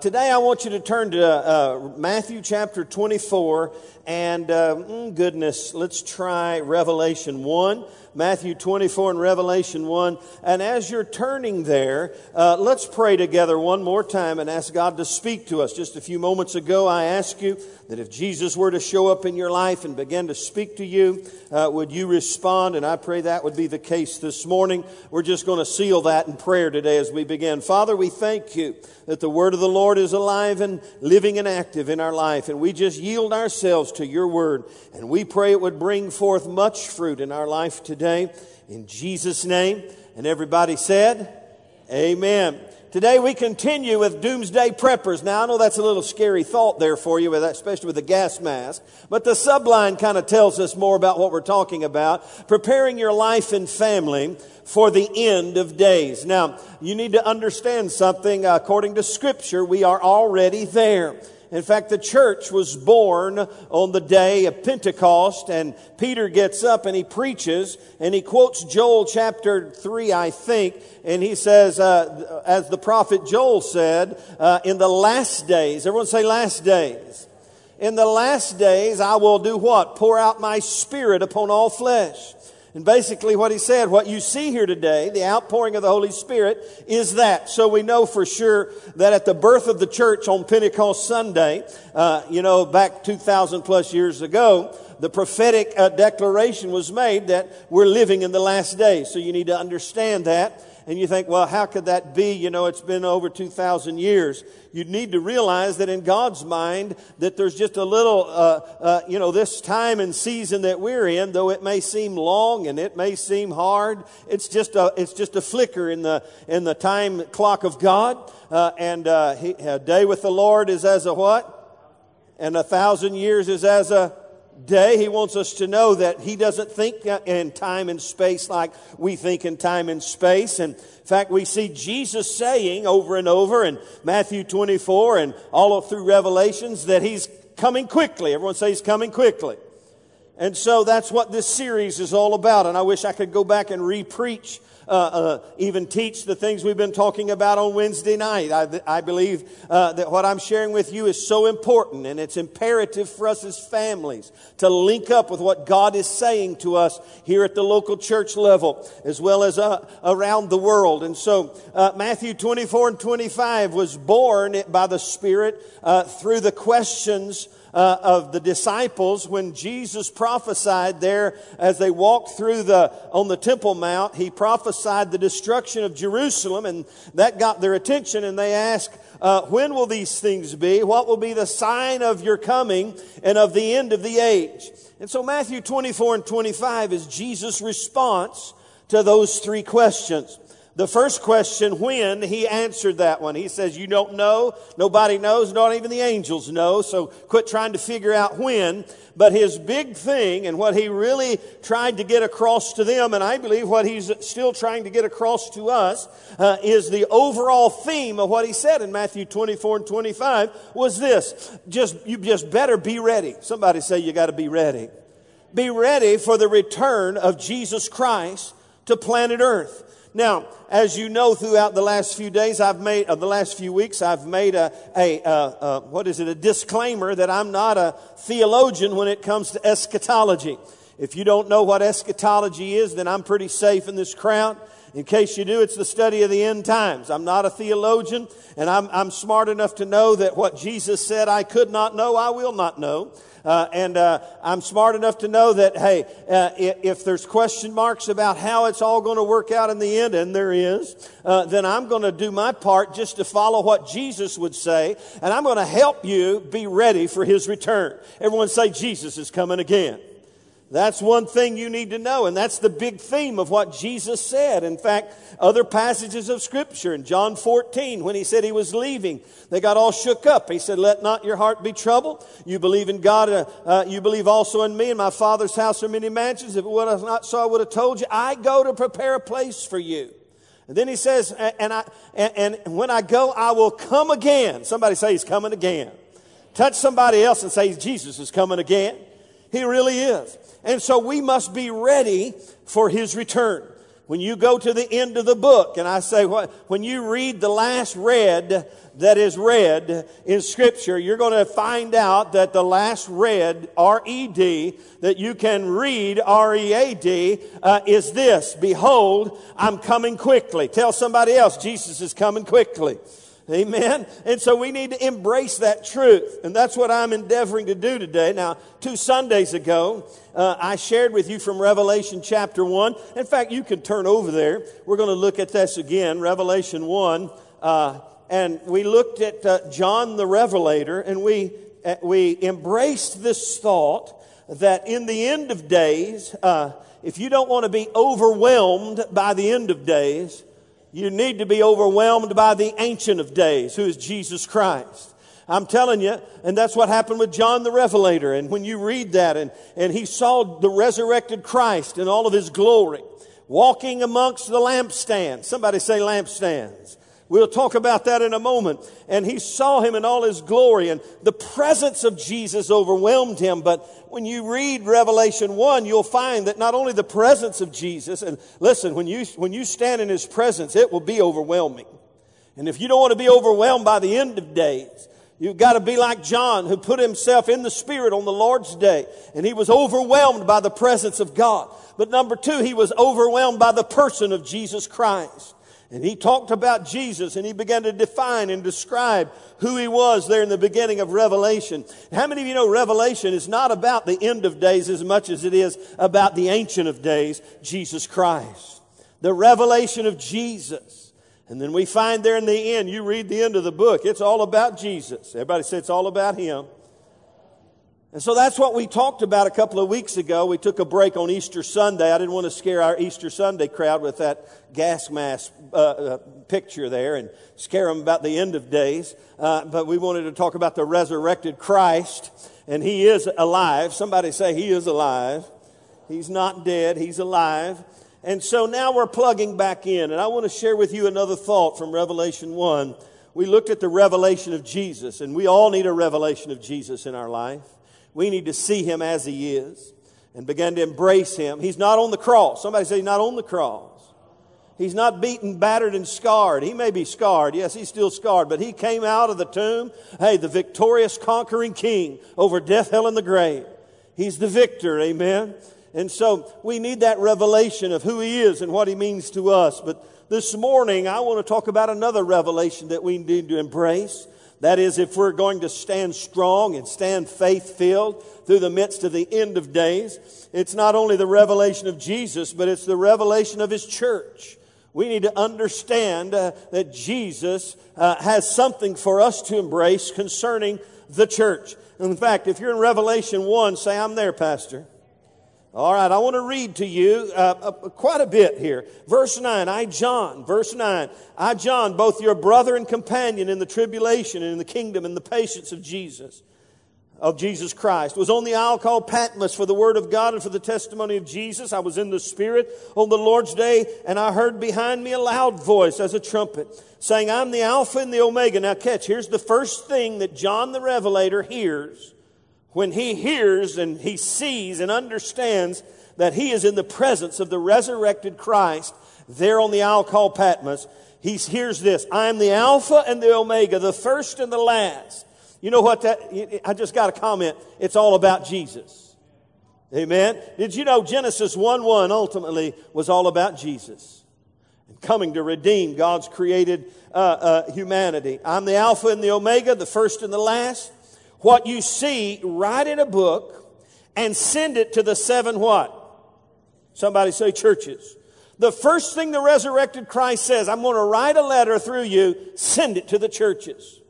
Today, I want you to turn to uh, Matthew chapter 24, and uh, mm, goodness, let's try Revelation 1. Matthew 24 and Revelation 1. And as you're turning there, uh, let's pray together one more time and ask God to speak to us. Just a few moments ago, I asked you that if Jesus were to show up in your life and begin to speak to you, uh, would you respond? And I pray that would be the case this morning. We're just going to seal that in prayer today as we begin. Father, we thank you that the word of the Lord is alive and living and active in our life. And we just yield ourselves to your word. And we pray it would bring forth much fruit in our life today today in Jesus' name. And everybody said, Amen. Today we continue with doomsday preppers. Now I know that's a little scary thought there for you, especially with the gas mask. But the subline kind of tells us more about what we're talking about. Preparing your life and family for the end of days. Now, you need to understand something. According to scripture, we are already there. In fact, the church was born on the day of Pentecost, and Peter gets up and he preaches, and he quotes Joel chapter 3, I think, and he says, uh, as the prophet Joel said, uh, in the last days, everyone say last days. In the last days, I will do what? Pour out my spirit upon all flesh. And basically, what he said, what you see here today, the outpouring of the Holy Spirit, is that. So we know for sure that at the birth of the church on Pentecost Sunday, uh, you know, back 2,000 plus years ago, the prophetic uh, declaration was made that we're living in the last days. So you need to understand that and you think, well, how could that be? You know, it's been over 2,000 years. You need to realize that in God's mind, that there's just a little, uh, uh, you know, this time and season that we're in, though it may seem long and it may seem hard, it's just a, it's just a flicker in the, in the time clock of God. Uh, and uh, he, a day with the Lord is as a what? And a thousand years is as a day, he wants us to know that he doesn't think in time and space like we think in time and space. And in fact, we see Jesus saying over and over in Matthew 24 and all through Revelations that he's coming quickly. Everyone say he's coming quickly. And so that's what this series is all about. And I wish I could go back and re-preach uh, uh, even teach the things we've been talking about on Wednesday night. I, I believe uh, that what I'm sharing with you is so important, and it's imperative for us as families to link up with what God is saying to us here at the local church level, as well as uh, around the world. And so, uh, Matthew 24 and 25 was born by the Spirit uh, through the questions uh, of the disciples when Jesus prophesied there as they walked through the on the Temple Mount. He prophesied the destruction of Jerusalem, and that got their attention. And they asked, uh, "When will these things be? What will be the sign of your coming and of the end of the age?" And so Matthew 24 and 25 is Jesus' response to those three questions. The first question, when, he answered that one. He says, You don't know. Nobody knows. Not even the angels know. So quit trying to figure out when. But his big thing and what he really tried to get across to them, and I believe what he's still trying to get across to us, uh, is the overall theme of what he said in Matthew 24 and 25 was this. Just, you just better be ready. Somebody say you got to be ready. Be ready for the return of Jesus Christ to planet Earth. Now, as you know, throughout the last few days, I've made, uh, the last few weeks, I've made a, a, uh, uh, what is it, a disclaimer that I'm not a theologian when it comes to eschatology. If you don't know what eschatology is, then I'm pretty safe in this crowd. In case you do, it's the study of the end times. I'm not a theologian, and I'm, I'm smart enough to know that what Jesus said I could not know, I will not know. Uh, and uh, I'm smart enough to know that, hey, uh, if there's question marks about how it's all going to work out in the end, and there is, uh, then I'm going to do my part just to follow what Jesus would say, and I'm going to help you be ready for his return. Everyone say, Jesus is coming again. That's one thing you need to know, and that's the big theme of what Jesus said. In fact, other passages of Scripture in John 14, when he said he was leaving, they got all shook up. He said, Let not your heart be troubled. You believe in God, uh, uh, you believe also in me. In my Father's house are many mansions. If it was not so, I would have told you. I go to prepare a place for you. And then he says, And, I, and, and when I go, I will come again. Somebody say he's coming again. Touch somebody else and say, Jesus is coming again. He really is. And so we must be ready for his return. When you go to the end of the book, and I say, when you read the last read that is read in Scripture, you're going to find out that the last read, R-E-D, that you can read, R-E-A-D, uh, is this, Behold, I'm coming quickly. Tell somebody else, Jesus is coming quickly. Amen. And so we need to embrace that truth. And that's what I'm endeavoring to do today. Now, two Sundays ago, uh, I shared with you from Revelation chapter 1. In fact, you can turn over there. We're going to look at this again, Revelation 1. Uh, and we looked at uh, John the Revelator, and we, uh, we embraced this thought that in the end of days, uh, if you don't want to be overwhelmed by the end of days, you need to be overwhelmed by the Ancient of Days, who is Jesus Christ. I'm telling you, and that's what happened with John the Revelator. And when you read that, and, and he saw the resurrected Christ in all of his glory, walking amongst the lampstands. Somebody say lampstands. We'll talk about that in a moment. And he saw him in all his glory, and the presence of Jesus overwhelmed him. But when you read Revelation 1, you'll find that not only the presence of Jesus, and listen, when you, when you stand in his presence, it will be overwhelming. And if you don't want to be overwhelmed by the end of days, You've got to be like John, who put himself in the Spirit on the Lord's day, and he was overwhelmed by the presence of God. But number two, he was overwhelmed by the person of Jesus Christ. And he talked about Jesus and he began to define and describe who he was there in the beginning of Revelation. How many of you know Revelation is not about the end of days as much as it is about the ancient of days, Jesus Christ? The revelation of Jesus. And then we find there in the end, you read the end of the book, it's all about Jesus. Everybody say it's all about him. And so that's what we talked about a couple of weeks ago. We took a break on Easter Sunday. I didn't want to scare our Easter Sunday crowd with that gas mask uh, uh, picture there and scare them about the end of days. Uh, but we wanted to talk about the resurrected Christ, and He is alive. Somebody say He is alive. He's not dead, He's alive. And so now we're plugging back in, and I want to share with you another thought from Revelation 1. We looked at the revelation of Jesus, and we all need a revelation of Jesus in our life. We need to see him as he is and begin to embrace him. He's not on the cross. Somebody say, he's not on the cross. He's not beaten, battered, and scarred. He may be scarred. Yes, he's still scarred, but he came out of the tomb. Hey, the victorious, conquering king over death, hell, and the grave. He's the victor. Amen. And so we need that revelation of who he is and what he means to us. But this morning, I want to talk about another revelation that we need to embrace. That is, if we're going to stand strong and stand faith filled through the midst of the end of days, it's not only the revelation of Jesus, but it's the revelation of His church. We need to understand uh, that Jesus uh, has something for us to embrace concerning the church. In fact, if you're in Revelation 1, say, I'm there, Pastor. All right, I want to read to you uh, uh, quite a bit here. Verse 9, I, John, verse 9, I, John, both your brother and companion in the tribulation and in the kingdom and the patience of Jesus, of Jesus Christ, was on the isle called Patmos for the word of God and for the testimony of Jesus. I was in the Spirit on the Lord's day, and I heard behind me a loud voice as a trumpet saying, I'm the Alpha and the Omega. Now, catch, here's the first thing that John the Revelator hears when he hears and he sees and understands that he is in the presence of the resurrected Christ there on the isle called Patmos, he hears this I am the Alpha and the Omega, the first and the last. You know what that, I just got a comment. It's all about Jesus. Amen. Did you know Genesis 1 1 ultimately was all about Jesus and coming to redeem God's created uh, uh, humanity? I'm the Alpha and the Omega, the first and the last what you see, write in a book and send it to the seven what? Somebody say churches. The first thing the resurrected Christ says, I'm going to write a letter through you, send it to the churches.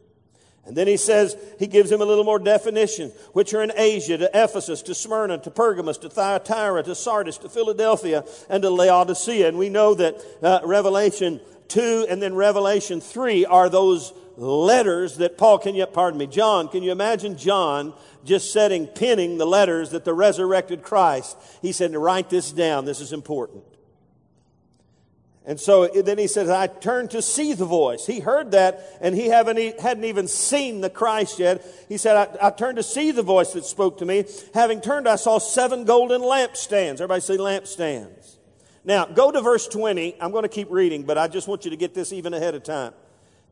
And then he says, he gives him a little more definition, which are in Asia, to Ephesus, to Smyrna, to Pergamos, to Thyatira, to Sardis, to Philadelphia, and to Laodicea. And we know that uh, Revelation 2 and then Revelation 3 are those letters that Paul, can you, pardon me, John, can you imagine John just setting, pinning the letters that the resurrected Christ, he said, write this down, this is important. And so then he says, I turned to see the voice. He heard that and he hadn't even seen the Christ yet. He said, I, I, turned to see the voice that spoke to me. Having turned, I saw seven golden lampstands. Everybody say lampstands. Now, go to verse 20. I'm going to keep reading, but I just want you to get this even ahead of time.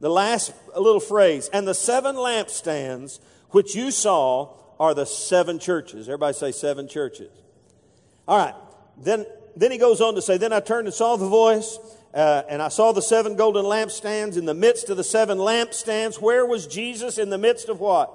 The last little phrase, and the seven lampstands which you saw are the seven churches. Everybody say seven churches. All right. Then, then he goes on to say, Then I turned and saw the voice, uh, and I saw the seven golden lampstands. In the midst of the seven lampstands, where was Jesus in the midst of what?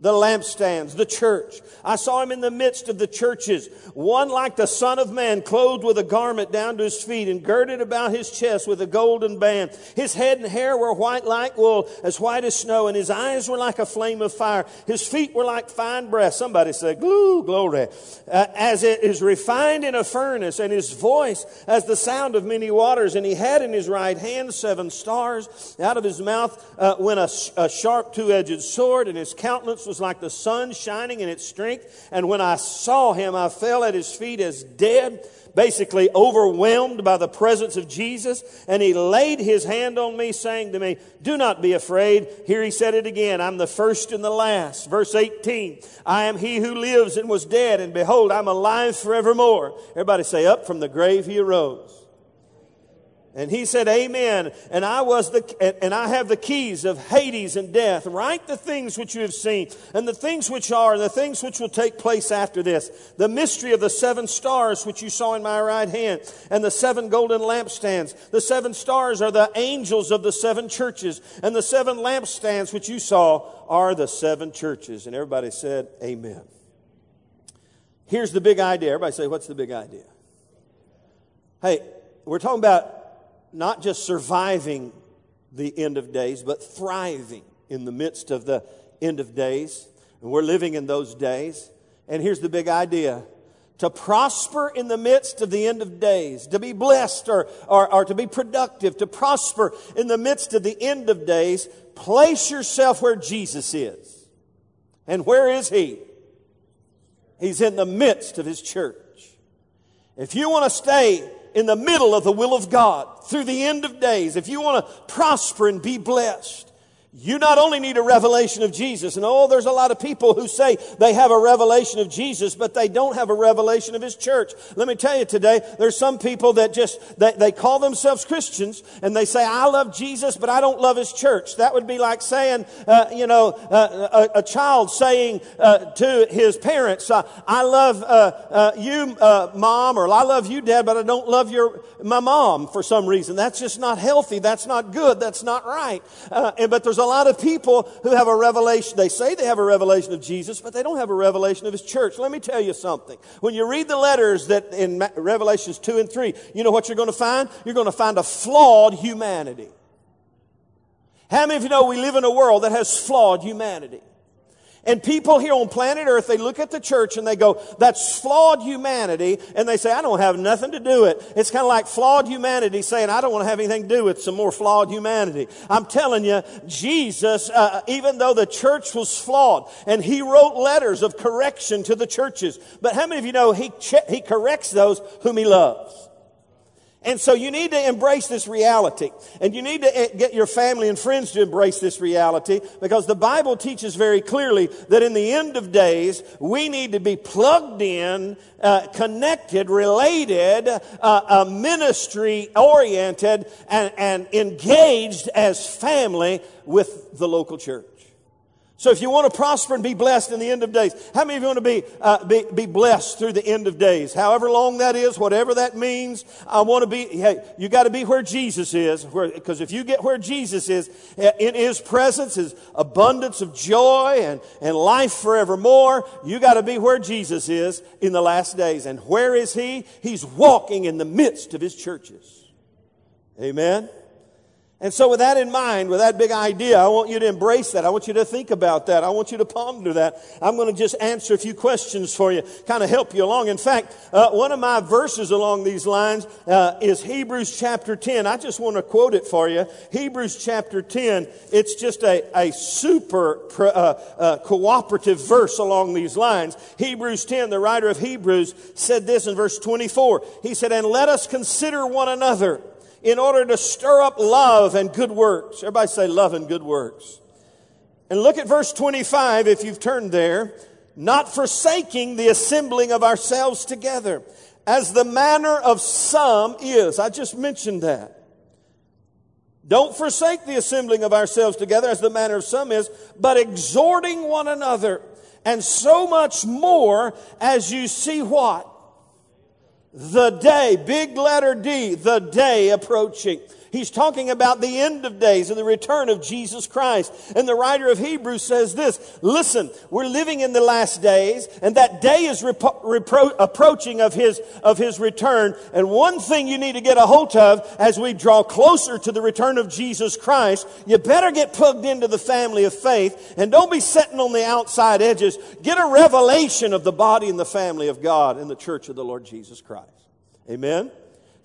The lampstands, the church. I saw him in the midst of the churches, one like the Son of Man, clothed with a garment down to his feet and girded about his chest with a golden band. His head and hair were white like wool, as white as snow, and his eyes were like a flame of fire. His feet were like fine brass. Somebody said, glue, glory. Uh, as it is refined in a furnace, and his voice as the sound of many waters. And he had in his right hand seven stars. Out of his mouth uh, went a, a sharp two-edged sword, and his countenance was like the sun shining in its strength. And when I saw him, I fell at his feet as dead, basically overwhelmed by the presence of Jesus. And he laid his hand on me, saying to me, Do not be afraid. Here he said it again I'm the first and the last. Verse 18 I am he who lives and was dead, and behold, I'm alive forevermore. Everybody say, Up from the grave he arose. And he said, Amen. And I was the, and I have the keys of Hades and death. Write the things which you have seen, and the things which are, and the things which will take place after this. The mystery of the seven stars which you saw in my right hand, and the seven golden lampstands. The seven stars are the angels of the seven churches, and the seven lampstands which you saw are the seven churches. And everybody said, Amen. Here's the big idea. Everybody say, What's the big idea? Hey, we're talking about not just surviving the end of days, but thriving in the midst of the end of days. And we're living in those days. And here's the big idea to prosper in the midst of the end of days, to be blessed or, or, or, to be productive, to prosper in the midst of the end of days, place yourself where Jesus is. And where is He? He's in the midst of His church. If you want to stay in the middle of the will of God through the end of days, if you want to prosper and be blessed, you not only need a revelation of Jesus, and oh, there's a lot of people who say they have a revelation of Jesus, but they don't have a revelation of His church. Let me tell you today, there's some people that just, they, they call themselves Christians, and they say, I love Jesus, but I don't love His church. That would be like saying, uh, you know, uh, a, a, child saying uh, to his parents, uh, I love uh, uh, you, mom, or I love you, dad, but I don't love your, my mom for some reason. That's just not healthy. That's not good. That's not right. but there's a lot of people who have a revelation. They say they have a revelation of Jesus, but they don't have a revelation of his church. Let me tell you something. When you read the letters that in Revelations 2 and 3, you know what you're going to find? You're going to find a flawed humanity. How many of you know we live in a world that has flawed humanity? And people here on planet Earth, they look at the church and they go, that's flawed humanity. And they say, I don't have nothing to do with it. It's kind of like flawed humanity saying, I don't want to have anything to do with some more flawed humanity. I'm telling you, Jesus, uh, even though the church was flawed and he wrote letters of correction to the churches, but how many of you know he, he corrects those whom he loves? And so you need to embrace this reality. And you need to eh, get your family and friends to embrace this reality because the Bible teaches very clearly that in the end of days, we need to be plugged in, uh, connected, related, uh, uh, ministry oriented, and, and engaged as family with the local church. So if you want to prosper and be blessed in the end of days, how many of you want to be, uh, be, be blessed through the end of days? However long that is, whatever that means, I want to be, hey, you got to be where Jesus is, because if you get where Jesus is, eh, in His presence, His abundance of joy and, and life forevermore, you got to be where Jesus is in the last days. And where is He? He's walking in the midst of His churches. Amen. And so, with that in mind, with that big idea, I want you to embrace that. I want you to think about that. I want you to ponder that. I'm going to just answer a few questions for you, kind of help you along. In fact, uh, one of my verses along these lines uh, is Hebrews chapter 10. I just want to quote it for you. Hebrews chapter 10. It's just a, a super uh, uh, cooperative verse along these lines. Hebrews 10, the writer of Hebrews said this in verse 24. He said, And let us consider one another in order to stir up love and good works. Everybody say love and good works. And look at verse 25 if you've turned there. Not forsaking the assembling of ourselves together, as the manner of some is. I just mentioned that. Don't forsake the assembling of ourselves together as the manner of some is, but exhorting one another. And so much more as you see what? The day, big letter D, the day approaching. He's talking about the end of days and the return of Jesus Christ. And the writer of Hebrews says this, listen, we're living in the last days and that day is repro- repro- approaching of his, of his return. And one thing you need to get a hold of as we draw closer to the return of Jesus Christ, you better get plugged into the family of faith and don't be sitting on the outside edges. Get a revelation of the body and the family of God in the church of the Lord Jesus Christ. Amen.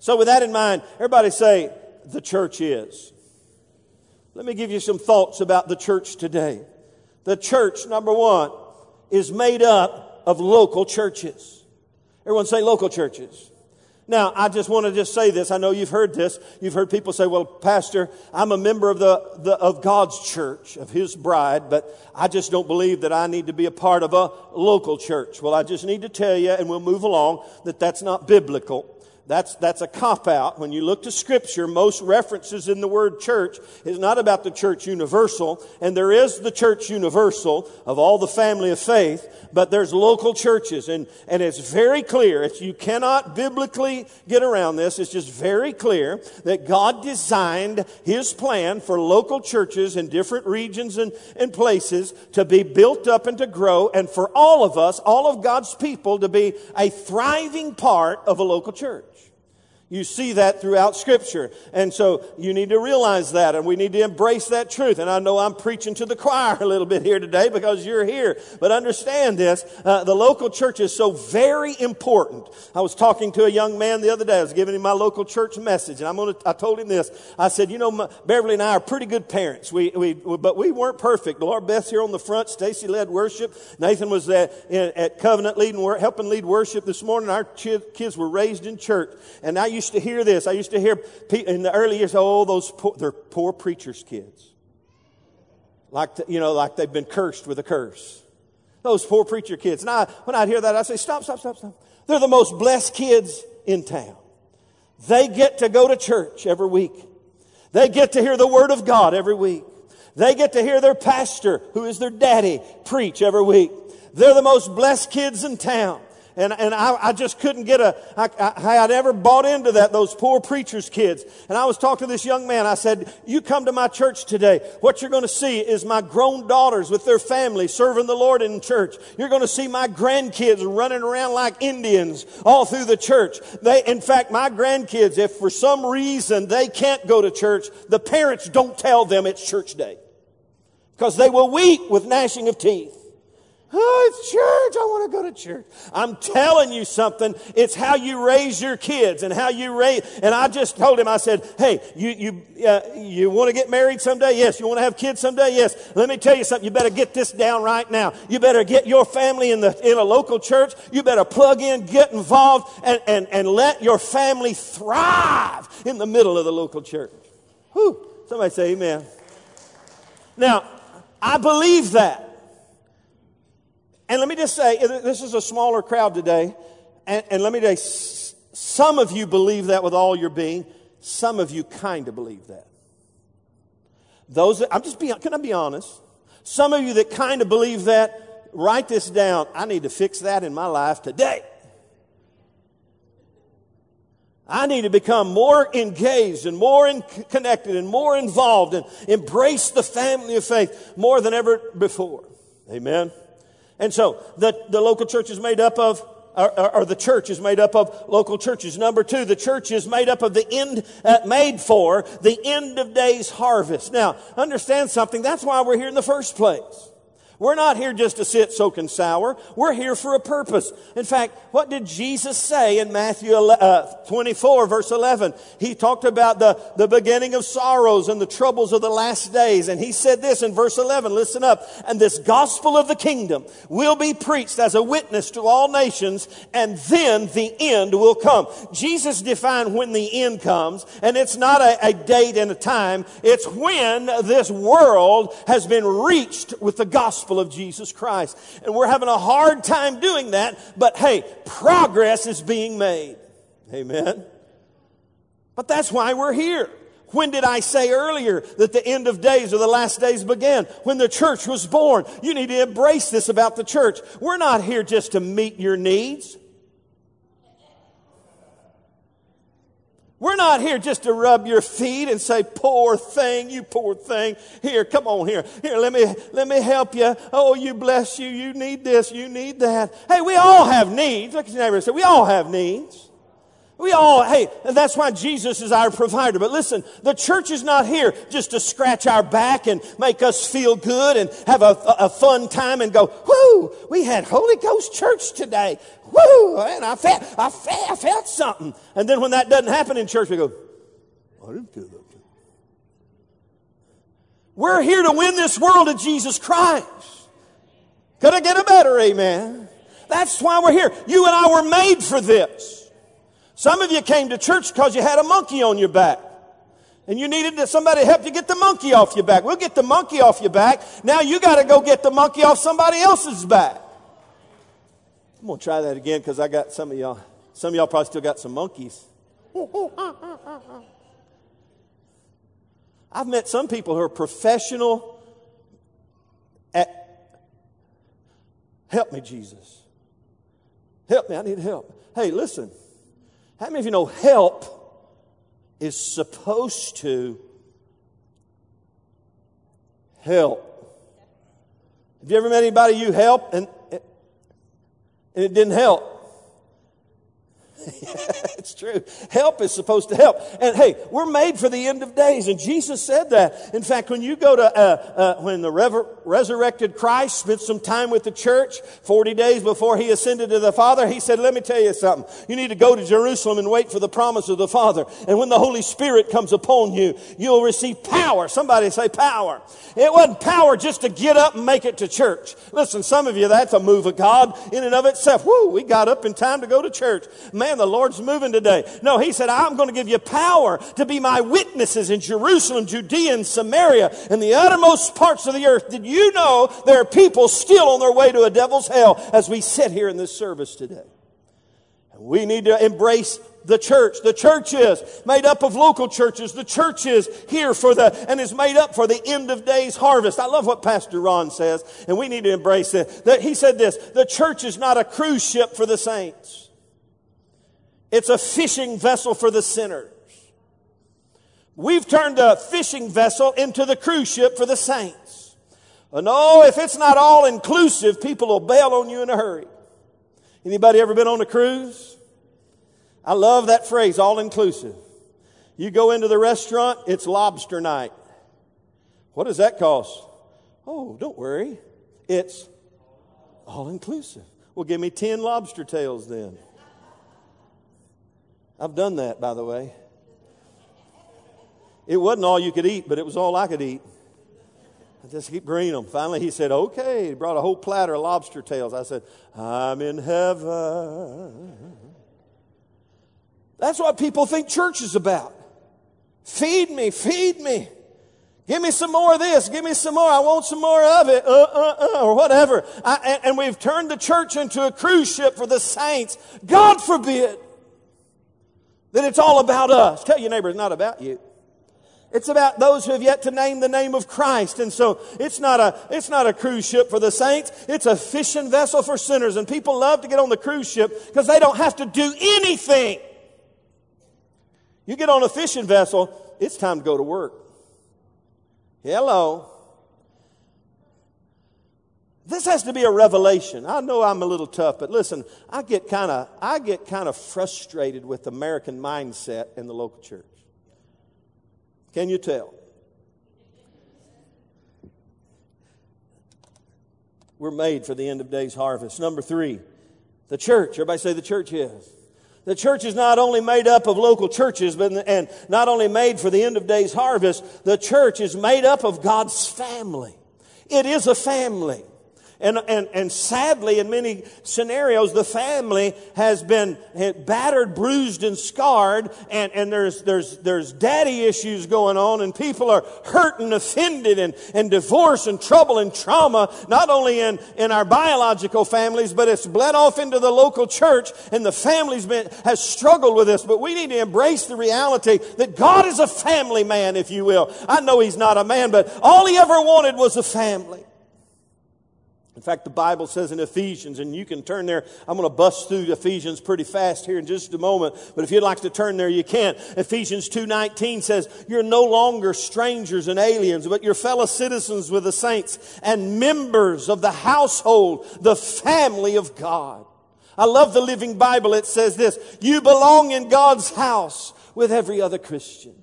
So with that in mind, everybody say, the church is. Let me give you some thoughts about the church today. The church, number one, is made up of local churches. Everyone say local churches. Now, I just want to just say this. I know you've heard this. You've heard people say, well, Pastor, I'm a member of the, the, of God's church, of His bride, but I just don't believe that I need to be a part of a local church. Well, I just need to tell you, and we'll move along, that that's not biblical. That's, that's a cop out. When you look to scripture, most references in the word church is not about the church universal, and there is the church universal of all the family of faith, but there's local churches, and, and it's very clear. It's, you cannot biblically get around this. It's just very clear that God designed His plan for local churches in different regions and, and places to be built up and to grow, and for all of us, all of God's people, to be a thriving part of a local church. You see that throughout scripture. And so you need to realize that and we need to embrace that truth. And I know I'm preaching to the choir a little bit here today because you're here. But understand this, uh, the local church is so very important. I was talking to a young man the other day. I was giving him my local church message and I'm to, I told him this. I said, you know, my, Beverly and I are pretty good parents. We, we, but we weren't perfect. Laura Beth's here on the front. Stacy led worship. Nathan was at, at Covenant leading, helping lead worship this morning. Our kids were raised in church. And I used to hear this. I used to hear people in the early years, oh, those poor, they're poor preachers' kids. Like, you know, like they've been cursed with a curse. Those poor preacher kids. And I, when I'd hear that, I'd say, stop, stop, stop, stop. They're the most blessed kids in town. They get to go to church every week. They get to hear the Word of God every week. They get to hear their pastor, who is their daddy, preach every week. They're the most blessed kids in town. And, and I, I just couldn't get a, I, I had ever bought into that, those poor preacher's kids. And I was talking to this young man. I said, you come to my church today. What you're going to see is my grown daughters with their family serving the Lord in church. You're going to see my grandkids running around like Indians all through the church. They, in fact, my grandkids, if for some reason they can't go to church, the parents don't tell them it's church day. Because they will weep with gnashing of teeth. Oh, it's church. I want to go to church. I'm telling you something. It's how you raise your kids and how you raise. And I just told him, I said, hey, you, you, uh, you want to get married someday? Yes. You want to have kids someday? Yes. Let me tell you something. You better get this down right now. You better get your family in the, in a local church. You better plug in, get involved and, and, and let your family thrive in the middle of the local church. Whew. Somebody say amen. Now, I believe that. And let me just say, this is a smaller crowd today. And, and let me say, some of you believe that with all your being. Some of you kind of believe that. Those that, I'm just being, can I be honest? Some of you that kind of believe that, write this down. I need to fix that in my life today. I need to become more engaged and more in connected and more involved and embrace the family of faith more than ever before. Amen. And so the, the local church is made up of or, or, the church is made up of local churches. Number two, the church is made up of the end, uh, made for the end of days harvest. Now, understand something. That's why we're here in the first place. We're not here just to sit soaking sour. We're here for a purpose. In fact, what did Jesus say in Matthew uh, 24 verse 11? He talked about the, the beginning of sorrows and the troubles of the last days. And he said this in verse 11, listen up. And this gospel of the kingdom will be preached as a witness to all nations and then the end will come. Jesus defined when the end comes and it's not a, a date and a time. It's when this world has been reached with the gospel gospel of Jesus Christ. And we're having a hard time doing that, but hey, progress is being made. Amen. But that's why we're here. When did I say earlier that the end of days or the last days began? When the church was born. You need to embrace this about the church. We're not here just to meet your needs. We're not here just to rub your feet and say, poor thing, you poor thing. Here, come on here. Here, let me, let me help you. Oh, you bless you. You need this. You need that. Hey, we all have needs. Look at your neighbor and say, we all have needs. We all, hey, that's why Jesus is our provider. But listen, the church is not here just to scratch our back and make us feel good and have a, a fun time and go, whoo, we had Holy Ghost church today. Whoo, and I felt, I felt, I felt something. And then when that doesn't happen in church, we go, I didn't feel that. We're here to win this world to Jesus Christ. Could I get a better amen? That's why we're here. You and I were made for this. Some of you came to church because you had a monkey on your back. And you needed somebody to help you get the monkey off your back. We'll get the monkey off your back. Now you got to go get the monkey off somebody else's back. I'm going to try that again because I got some of y'all. Some of y'all probably still got some monkeys. I've met some people who are professional at, help me, Jesus. Help me, I need help. Hey, listen. How many of you know help is supposed to help? Have you ever met anybody you helped and, and it didn't help? it's true. Help is supposed to help. And hey, we're made for the end of days. And Jesus said that. In fact, when you go to, uh, uh, when the rever- resurrected Christ spent some time with the church, 40 days before he ascended to the Father, he said, let me tell you something. You need to go to Jerusalem and wait for the promise of the Father. And when the Holy Spirit comes upon you, you'll receive power. Somebody say power. It wasn't power just to get up and make it to church. Listen, some of you, that's a move of God in and of itself. Woo, we got up in time to go to church. Man, man, the Lord's moving today. No, he said, I'm going to give you power to be my witnesses in Jerusalem, Judea, and Samaria, and the uttermost parts of the earth. Did you know there are people still on their way to a devil's hell as we sit here in this service today? We need to embrace the church. The church is made up of local churches. The church is here for the, and is made up for the end of days harvest. I love what Pastor Ron says, and we need to embrace it. He said this, the church is not a cruise ship for the saints. It's a fishing vessel for the sinners. We've turned a fishing vessel into the cruise ship for the saints. And oh, if it's not all inclusive, people will bail on you in a hurry. Anybody ever been on a cruise? I love that phrase, all inclusive. You go into the restaurant, it's lobster night. What does that cost? Oh, don't worry. It's all inclusive. Well, give me 10 lobster tails then. I've done that, by the way. It wasn't all you could eat, but it was all I could eat. I just keep bringing them. Finally, he said, okay. He brought a whole platter of lobster tails. I said, I'm in heaven. That's what people think church is about. Feed me, feed me. Give me some more of this. Give me some more. I want some more of it. Uh, uh, uh, or whatever. I, and, and we've turned the church into a cruise ship for the saints. God forbid. That it's all about us. Tell your neighbor it's not about you. It's about those who have yet to name the name of Christ. And so it's not a, it's not a cruise ship for the saints. It's a fishing vessel for sinners. And people love to get on the cruise ship because they don't have to do anything. You get on a fishing vessel, it's time to go to work. Hello. This has to be a revelation. I know I'm a little tough, but listen, I get kind of I get kind of frustrated with the American mindset in the local church. Can you tell? We're made for the end of days harvest. Number 3, the church. Everybody say the church is. The church is not only made up of local churches, but and not only made for the end of days harvest, the church is made up of God's family. It is a family. And, and, and sadly, in many scenarios, the family has been battered, bruised, and scarred, and, and there's, there's, there's daddy issues going on, and people are hurt and offended, and, and divorce, and trouble, and trauma, not only in, in our biological families, but it's bled off into the local church, and the family's has struggled with this. But we need to embrace the reality that God is a family man, if you will. I know He's not a man, but all He ever wanted was a family. In fact, the Bible says in Ephesians, and you can turn there. I'm going to bust through Ephesians pretty fast here in just a moment. But if you'd like to turn there, you can. Ephesians 2.19 says, You're no longer strangers and aliens, but you're fellow citizens with the saints and members of the household, the family of God. I love the Living Bible. It says this, You belong in God's house with every other Christian.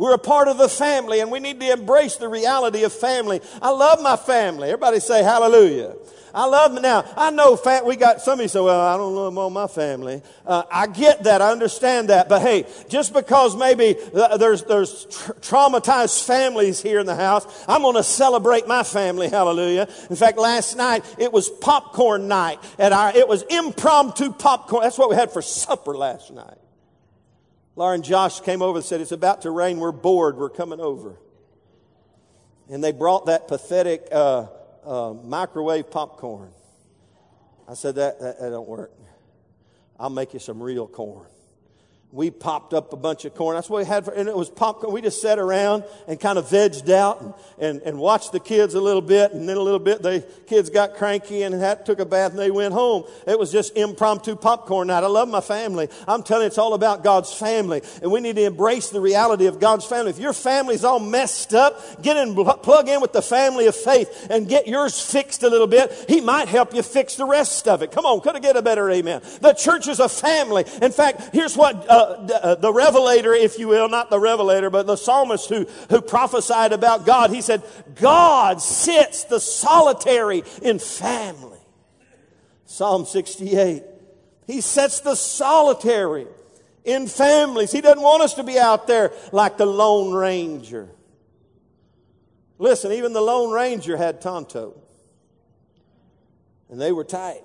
We're a part of the family and we need to embrace the reality of family. I love my family. Everybody say hallelujah. I love them now. I know fat, we got somebody say, well, I don't love all my family. Uh, I get that. I understand that. But hey, just because maybe there's, there's tra- traumatized families here in the house, I'm going to celebrate my family. Hallelujah. In fact, last night it was popcorn night at our, it was impromptu popcorn. That's what we had for supper last night. Laura and Josh came over and said, It's about to rain. We're bored. We're coming over. And they brought that pathetic uh, uh, microwave popcorn. I said, that, that, that don't work. I'll make you some real corn we popped up a bunch of corn. That's what we had for, and it was popcorn. We just sat around and kind of vegged out and, and, and watched the kids a little bit. And then a little bit, the kids got cranky and had, took a bath and they went home. It was just impromptu popcorn night. I love my family. I'm telling you, it's all about God's family. And we need to embrace the reality of God's family. If your family's all messed up, get in, plug in with the family of faith and get yours fixed a little bit. He might help you fix the rest of it. Come on, could I get a better amen? The church is a family. In fact, here's what, uh, uh, the revelator, if you will, not the revelator, but the psalmist who, who prophesied about God, he said, God sits the solitary in family. Psalm 68. He sets the solitary in families. He doesn't want us to be out there like the Lone Ranger. Listen, even the Lone Ranger had Tonto. And they were tight.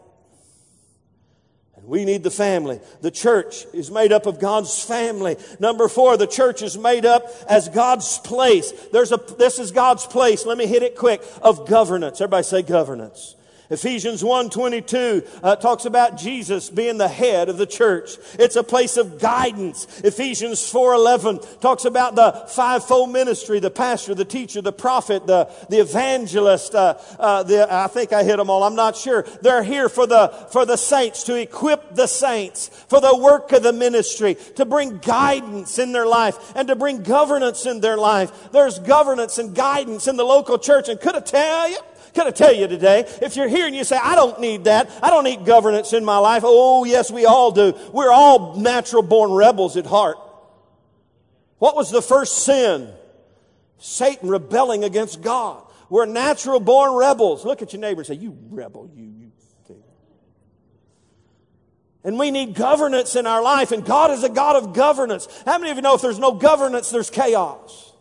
We need the family. The church is made up of God's family. Number four, the church is made up as God's place. There's a, this is God's place. Let me hit it quick of governance. Everybody say governance. Ephesians 1.22 uh, talks about Jesus being the head of the church. It's a place of guidance. Ephesians 4.11 talks about the fivefold ministry, the pastor, the teacher, the prophet, the, the evangelist. Uh, uh, the, I think I hit them all. I'm not sure. They're here for the, for the saints, to equip the saints for the work of the ministry, to bring guidance in their life and to bring governance in their life. There's governance and guidance in the local church. And could I tell you? Can I tell you today, if you're here and you say, I don't need that, I don't need governance in my life. Oh, yes, we all do. We're all natural born rebels at heart. What was the first sin? Satan rebelling against God. We're natural born rebels. Look at your neighbor and say, You rebel, you, you. And we need governance in our life, and God is a God of governance. How many of you know if there's no governance, there's chaos?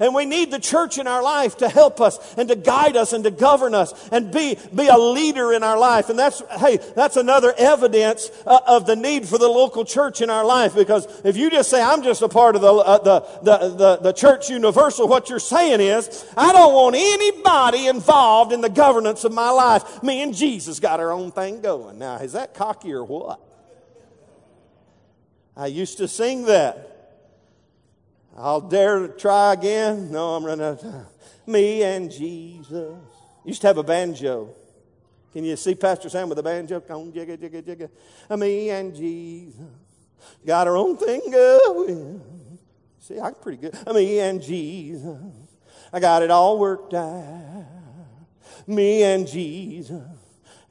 And we need the church in our life to help us and to guide us and to govern us and be, be a leader in our life. And that's, hey, that's another evidence uh, of the need for the local church in our life. Because if you just say, I'm just a part of the, uh, the, the, the, the church universal, what you're saying is, I don't want anybody involved in the governance of my life. Me and Jesus got our own thing going. Now, is that cocky or what? I used to sing that. I'll dare to try again. No, I'm running out of time. Me and Jesus. Used to have a banjo. Can you see Pastor Sam with a banjo? Come jigga, jigga, jigga. Me and Jesus. Got our own thing going. See, I'm pretty good. Me and Jesus. I got it all worked out. Me and Jesus.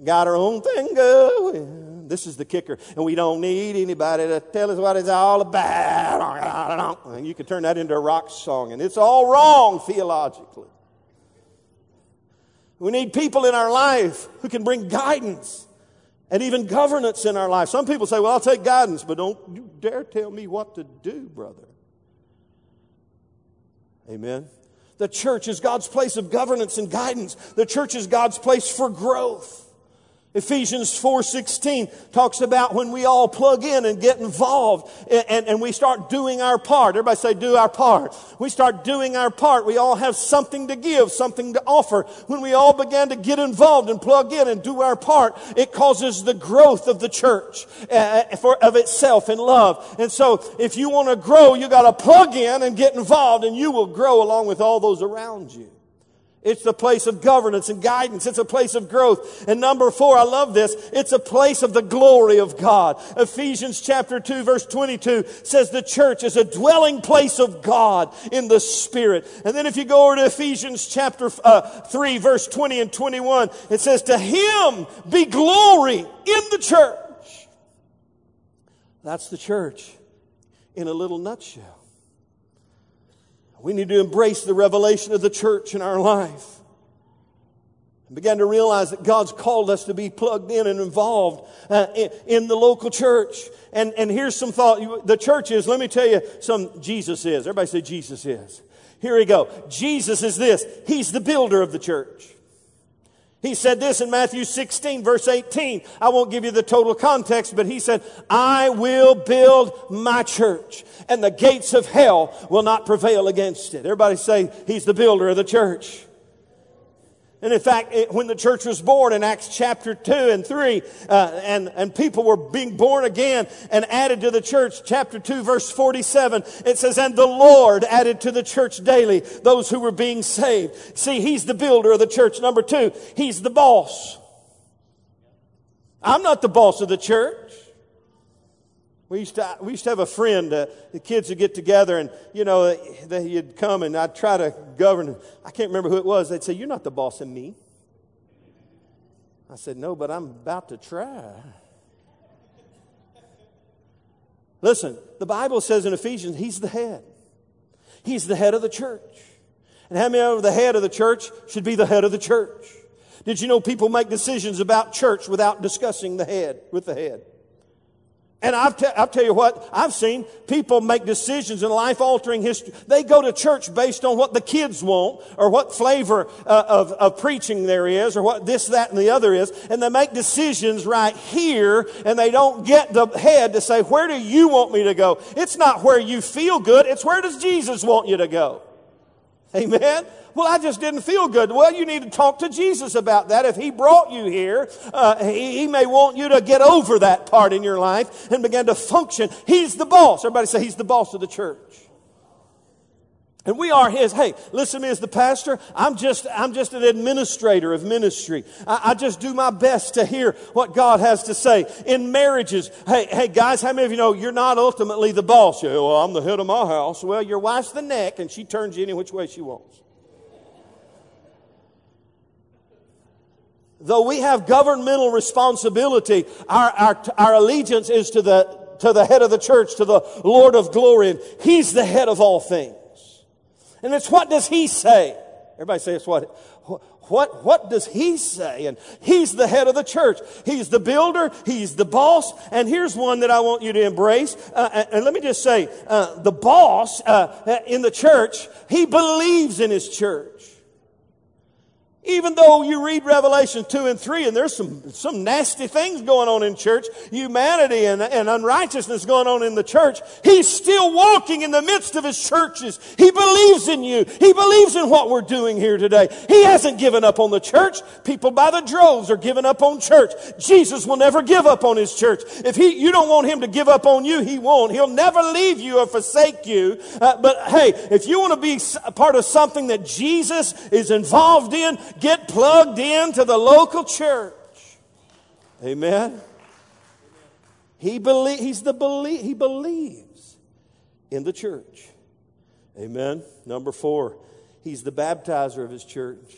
Got our own thing going. This is the kicker. And we don't need anybody to tell us what it's all about. And you can turn that into a rock song. And it's all wrong theologically. We need people in our life who can bring guidance and even governance in our life. Some people say, well, I'll take guidance, but don't you dare tell me what to do, brother. Amen. The church is God's place of governance and guidance. The church is God's place for growth. Ephesians 4:16 talks about when we all plug in and get involved and, and, and, we start doing our part. Everybody say do our part. We start doing our part. We all have something to give, something to offer. When we all began to get involved and plug in and do our part, it causes the growth of the church uh, for, of itself in love. And so if you want to grow, you got to plug in and get involved and you will grow along with all those around you. It's the place of governance and guidance. It's a place of growth. And number four, I love this. It's a place of the glory of God. Ephesians chapter 2 verse 22 says the church is a dwelling place of God in the Spirit. And then if you go over to Ephesians chapter uh, 3 verse 20 and 21, it says to Him be glory in the church. That's the church in a little nutshell. We need to embrace the revelation of the church in our life. And begin to realize that God's called us to be plugged in and involved uh, in, in, the local church. And, and here's some thought. The church is, let me tell you some Jesus is. Everybody say Jesus is. Here we go. Jesus is this. He's the builder of the church. He said this in Matthew 16 verse 18. I won't give you the total context, but he said, I will build my church and the gates of hell will not prevail against it. Everybody say, he's the builder of the church. And in fact, it, when the church was born in Acts chapter 2 and 3, uh, and, and people were being born again and added to the church, chapter 2, verse 47, it says, And the Lord added to the church daily those who were being saved. See, He's the builder of the church. Number two, He's the boss. I'm not the boss of the church. We used to, we used to have a friend, uh, the kids would get together and, you know, they, would come and I'd try to govern. I can't remember who it was. They'd say, You're not the boss of me. I said, No, but I'm about to try. Listen, the Bible says in Ephesians, He's the head. He's the head of the church. And how many of the head of the church should be the head of the church? Did you know people make decisions about church without discussing the head with the head? And I've t- I'll tell you what, I've seen people make decisions in life altering history. They go to church based on what the kids want or what flavor uh, of, of preaching there is or what this, that, and the other is. And they make decisions right here and they don't get the head to say, where do you want me to go? It's not where you feel good. It's where does Jesus want you to go? Amen. Well, I just didn't feel good. Well, you need to talk to Jesus about that. If He brought you here, uh, he, he, may want you to get over that part in your life and begin to function. He's the boss. Everybody say He's the boss of the church. And we are his. Hey, listen to me as the pastor. I'm just, I'm just an administrator of ministry. I, I, just do my best to hear what God has to say. In marriages, hey, hey guys, how many of you know you're not ultimately the boss? You well, I'm the head of my house. Well, your wife's the neck and she turns you any which way she wants. Though we have governmental responsibility, our, our, our allegiance is to the, to the head of the church, to the Lord of glory, and He's the head of all things. And it's what does He say? Everybody say it's what, what, what does He say? And He's the head of the church. He's the builder. He's the boss. And here's one that I want you to embrace. Uh, and let me just say, uh, the boss uh, in the church, he believes in his church. Even though you read Revelation 2 and 3 and there's some, some nasty things going on in church, humanity and, and unrighteousness going on in the church, he's still walking in the midst of his churches. He believes in you. He believes in what we're doing here today. He hasn't given up on the church. People by the droves are giving up on church. Jesus will never give up on his church. If he, you don't want him to give up on you, he won't. He'll never leave you or forsake you. Uh, but hey, if you want to be a part of something that Jesus is involved in, Get plugged into the local church. Amen. He believe, he's the believe, he believes in the church. Amen. Number four, he's the baptizer of his church.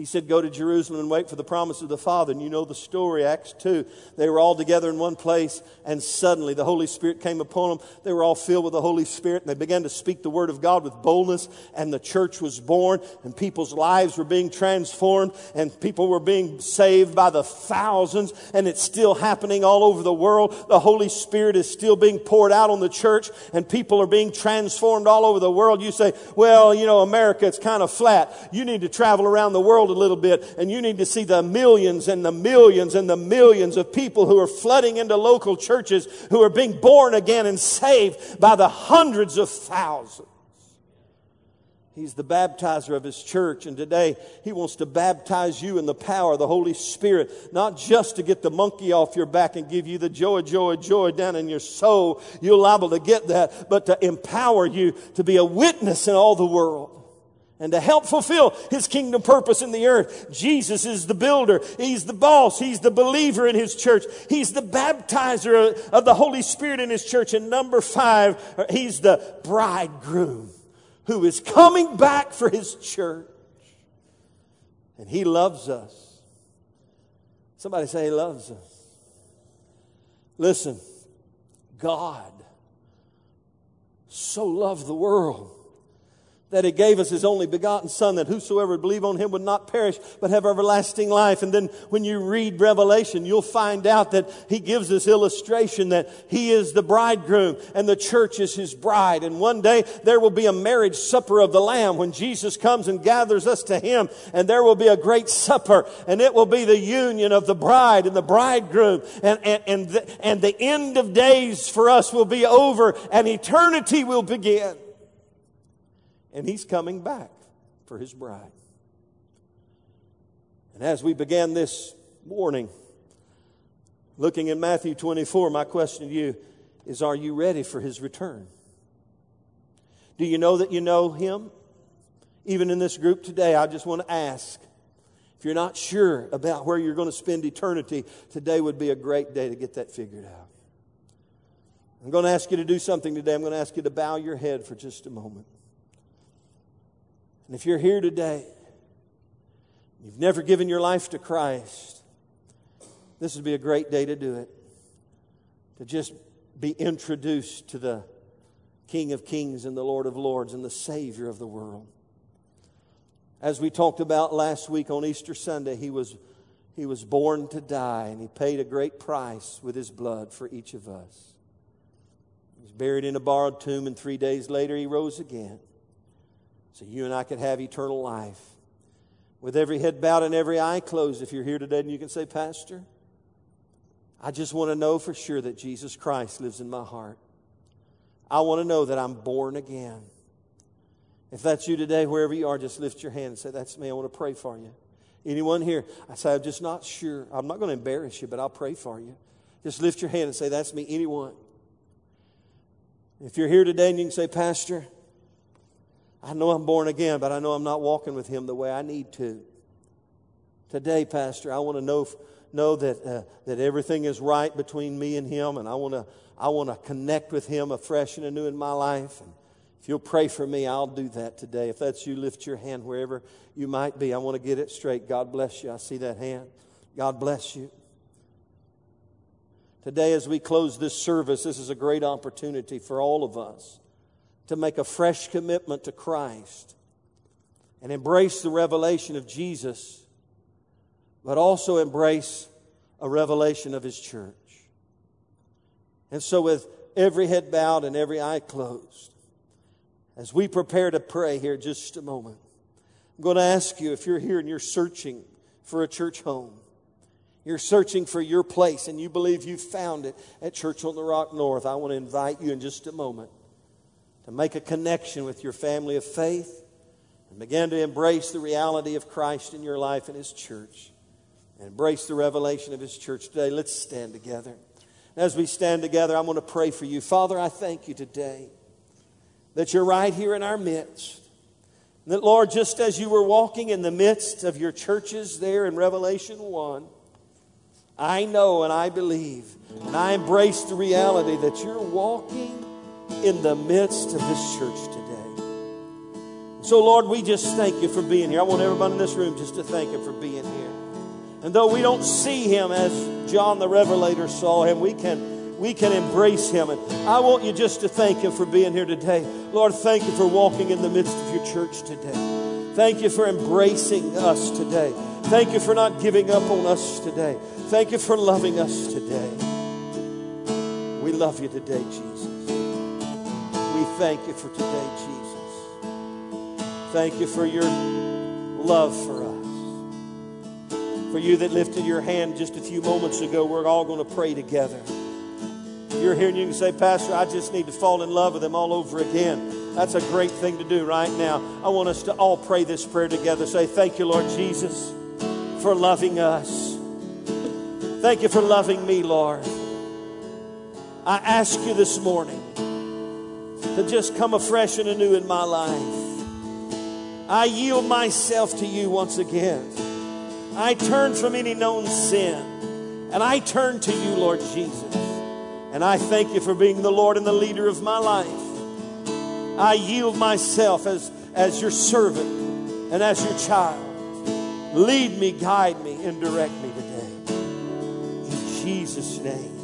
He said, Go to Jerusalem and wait for the promise of the Father. And you know the story, Acts 2. They were all together in one place, and suddenly the Holy Spirit came upon them. They were all filled with the Holy Spirit, and they began to speak the word of God with boldness, and the church was born, and people's lives were being transformed, and people were being saved by the thousands, and it's still happening all over the world. The Holy Spirit is still being poured out on the church, and people are being transformed all over the world. You say, Well, you know, America, it's kind of flat. You need to travel around the world a little bit and you need to see the millions and the millions and the millions of people who are flooding into local churches who are being born again and saved by the hundreds of thousands. He's the baptizer of his church, and today he wants to baptize you in the power of the Holy Spirit, not just to get the monkey off your back and give you the joy, joy, joy down in your soul. You're liable to get that, but to empower you to be a witness in all the world and to help fulfill his kingdom purpose in the earth. Jesus is the builder. He's the boss. He's the believer in his church. He's the baptizer of the Holy Spirit in his church. And number five, he's the bridegroom who is coming back for his church. And he loves us. Somebody say he loves us. Listen, God so loved the world that he gave us his only begotten son that whosoever would believe on him would not perish but have everlasting life. And then when you read revelation you'll find out that he gives this illustration that he is the bridegroom and the church is his bride. And one day there will be a marriage supper of the lamb when jesus comes and gathers us to him and there will be a great supper and it will be the union of the bride and the bridegroom. And, and, and, the, and the end of days for us will be over and eternity will begin and he's coming back for his bride. And as we began this morning, looking in Matthew 24, my question to you is Are you ready for his return? Do you know that you know him? Even in this group today, I just want to ask if you're not sure about where you're going to spend eternity, today would be a great day to get that figured out. I'm going to ask you to do something today. I'm going to ask you to bow your head for just a moment. And if you're here today, you've never given your life to Christ, this would be a great day to do it. To just be introduced to the King of Kings and the Lord of Lords and the Savior of the world. As we talked about last week on Easter Sunday, he was, he was born to die and he paid a great price with his blood for each of us. He was buried in a borrowed tomb, and three days later he rose again so you and I could have eternal life. With every head bowed and every eye closed, if you're here today and you can say, Pastor, I just want to know for sure that Jesus Christ lives in my heart. I want to know that I'm born again. If that's you today, wherever you are, just lift your hand and say, That's me. I want to pray for you. Anyone here? I say, I'm just not sure. I'm not going to embarrass you, but I'll pray for you. Just lift your hand and say, That's me. Anyone? If you're here today and you can say, Pastor, I know I'm born again, but I know I'm not walking with Him the way I need to. Today, Pastor, I want to know, know that, uh, that everything is right between me and Him, and I want to I want to connect with Him afresh and anew in my life. And if you'll pray for me, I'll do that today. If that's you, lift your hand wherever you might be. I want to get it straight. God bless you. I see that hand. God bless you. Today, as we close this service, this is a great opportunity for all of us to make a fresh commitment to Christ and embrace the revelation of Jesus, but also embrace a revelation of His church. And so, with every head bowed and every eye closed, as we prepare to pray here just a moment, I'm going to ask you if you're here and you're searching for a church home. You're searching for your place and you believe you found it at Church on the Rock North. I want to invite you in just a moment to make a connection with your family of faith and begin to embrace the reality of Christ in your life and His church and embrace the revelation of His church today. Let's stand together. As we stand together, I'm going to pray for you. Father, I thank you today that you're right here in our midst. That, Lord, just as you were walking in the midst of your churches there in Revelation 1, I know and I believe and I embrace the reality that you're walking in the midst of this church today. So, Lord, we just thank you for being here. I want everybody in this room just to thank him for being here. And though we don't see him as John the Revelator saw him, we can, we can embrace him. And I want you just to thank him for being here today. Lord, thank you for walking in the midst of your church today. Thank you for embracing us today. Thank you for not giving up on us today. Thank you for loving us today. We love you today, Jesus. We thank you for today, Jesus. Thank you for your love for us. For you that lifted your hand just a few moments ago, we're all going to pray together. You're here and you can say, Pastor, I just need to fall in love with Him all over again. That's a great thing to do right now. I want us to all pray this prayer together. Say, Thank you, Lord Jesus, for loving us. Thank you for loving me, Lord. I ask you this morning to just come afresh and anew in my life. I yield myself to you once again. I turn from any known sin and I turn to you, Lord Jesus. And I thank you for being the Lord and the leader of my life. I yield myself as, as your servant and as your child. Lead me, guide me, and direct me today. In Jesus' name.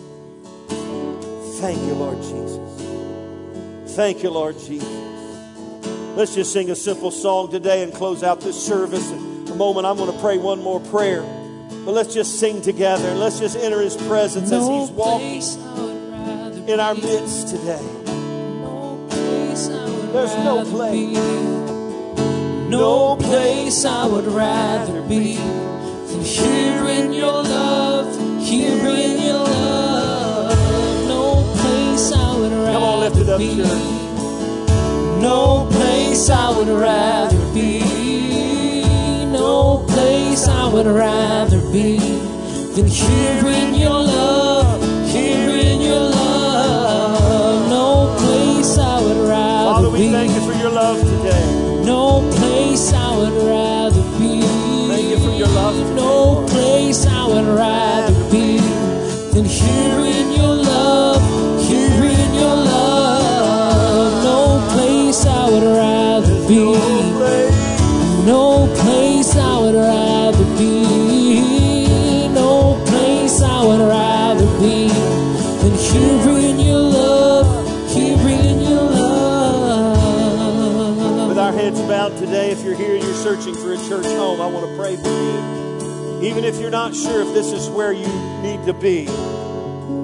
Thank you, Lord Jesus. Thank you, Lord Jesus. Let's just sing a simple song today and close out this service. In a moment, I'm going to pray one more prayer. But let's just sing together and let's just enter his presence as he's walking in our midst today. There's no place. No place I would rather be than here in your love, here in your love. No place I would Come on, lift it up, be. church. No place I would rather be. No place I would rather be than here in your love, here in your love. No place I would rather Father, we be. thank you for your love today. No place I would rather be. Thank you for your love today, No place I would rather bowed today, if you're here and you're searching for a church home, I want to pray for you. Even if you're not sure if this is where you need to be,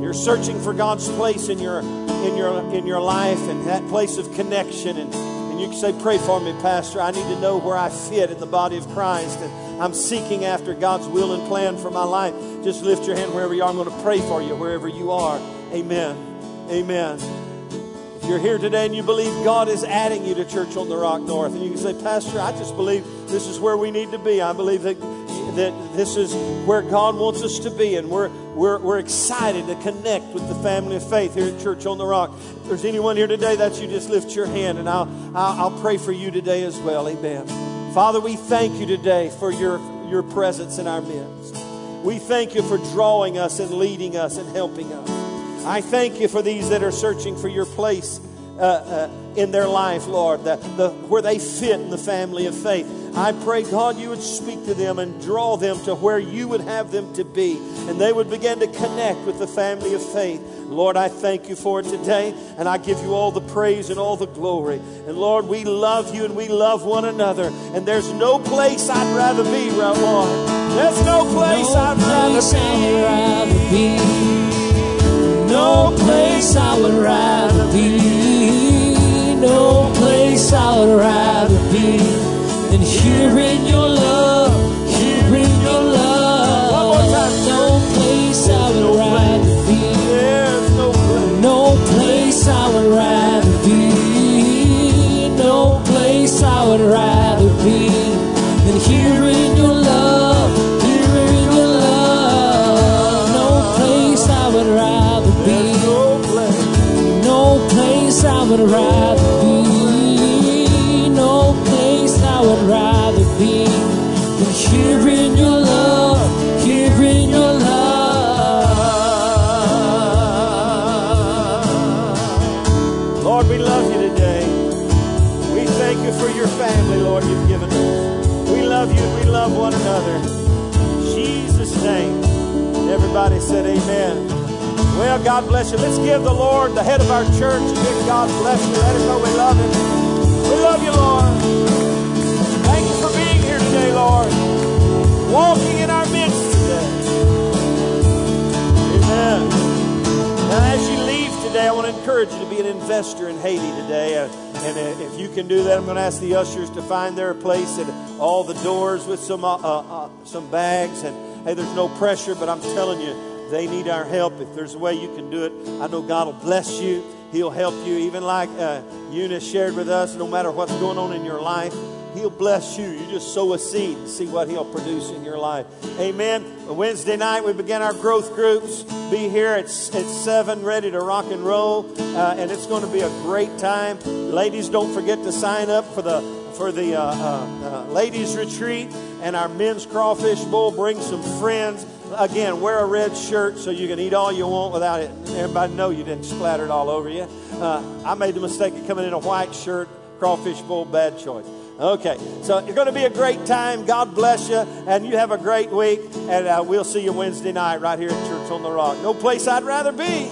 you're searching for God's place in your in your in your life and that place of connection and, and you can say, Pray for me, Pastor. I need to know where I fit in the body of Christ and I'm seeking after God's will and plan for my life. Just lift your hand wherever you are. I'm going to pray for you wherever you are. Amen. Amen. You're here today and you believe God is adding you to Church on the Rock North, and you can say, Pastor, I just believe this is where we need to be. I believe that, that this is where God wants us to be, and we're, we're, we're excited to connect with the family of faith here at Church on the Rock. If there's anyone here today that you just lift your hand, and I'll, I'll, I'll pray for you today as well. Amen. Father, we thank you today for your, your presence in our midst. We thank you for drawing us and leading us and helping us. I thank you for these that are searching for your place uh, uh, in their life, Lord, the, the, where they fit in the family of faith. I pray, God, you would speak to them and draw them to where you would have them to be, and they would begin to connect with the family of faith. Lord, I thank you for it today, and I give you all the praise and all the glory. And Lord, we love you and we love one another, and there's no place I'd rather be, Lord. There's no place I'd rather place I would be. rather be. No place I would rather be. No place I would rather be than here in your love. would rather be. No place I would rather be than here in your love, here in your love. Lord, we love you today. We thank you for your family, Lord, you've given us. We love you, we love one another. Jesus' name. Everybody said, Amen. Well, God bless you. Let's give the Lord, the head of our church, a big God bless you. Let him know we love him. We love you, Lord. Thank you for being here today, Lord. Walking in our midst today. Amen. Now, as you leave today, I want to encourage you to be an investor in Haiti today. Uh, and uh, if you can do that, I'm going to ask the ushers to find their place at all the doors with some uh, uh, uh some bags. And hey, there's no pressure, but I'm telling you, they need our help. If there's a way you can do it, I know God will bless you. He'll help you, even like uh, Eunice shared with us. No matter what's going on in your life, He'll bless you. You just sow a seed and see what He'll produce in your life. Amen. Wednesday night, we begin our growth groups. Be here at, at 7, ready to rock and roll. Uh, and it's going to be a great time. Ladies, don't forget to sign up for the for the uh, uh, uh, ladies' retreat and our men's crawfish bowl. Bring some friends. Again, wear a red shirt so you can eat all you want without it. Everybody know you didn't splatter it all over you. Uh, I made the mistake of coming in a white shirt. Crawfish bowl, bad choice. Okay, so it's going to be a great time. God bless you, and you have a great week. And uh, we'll see you Wednesday night right here at Church on the Rock. No place I'd rather be.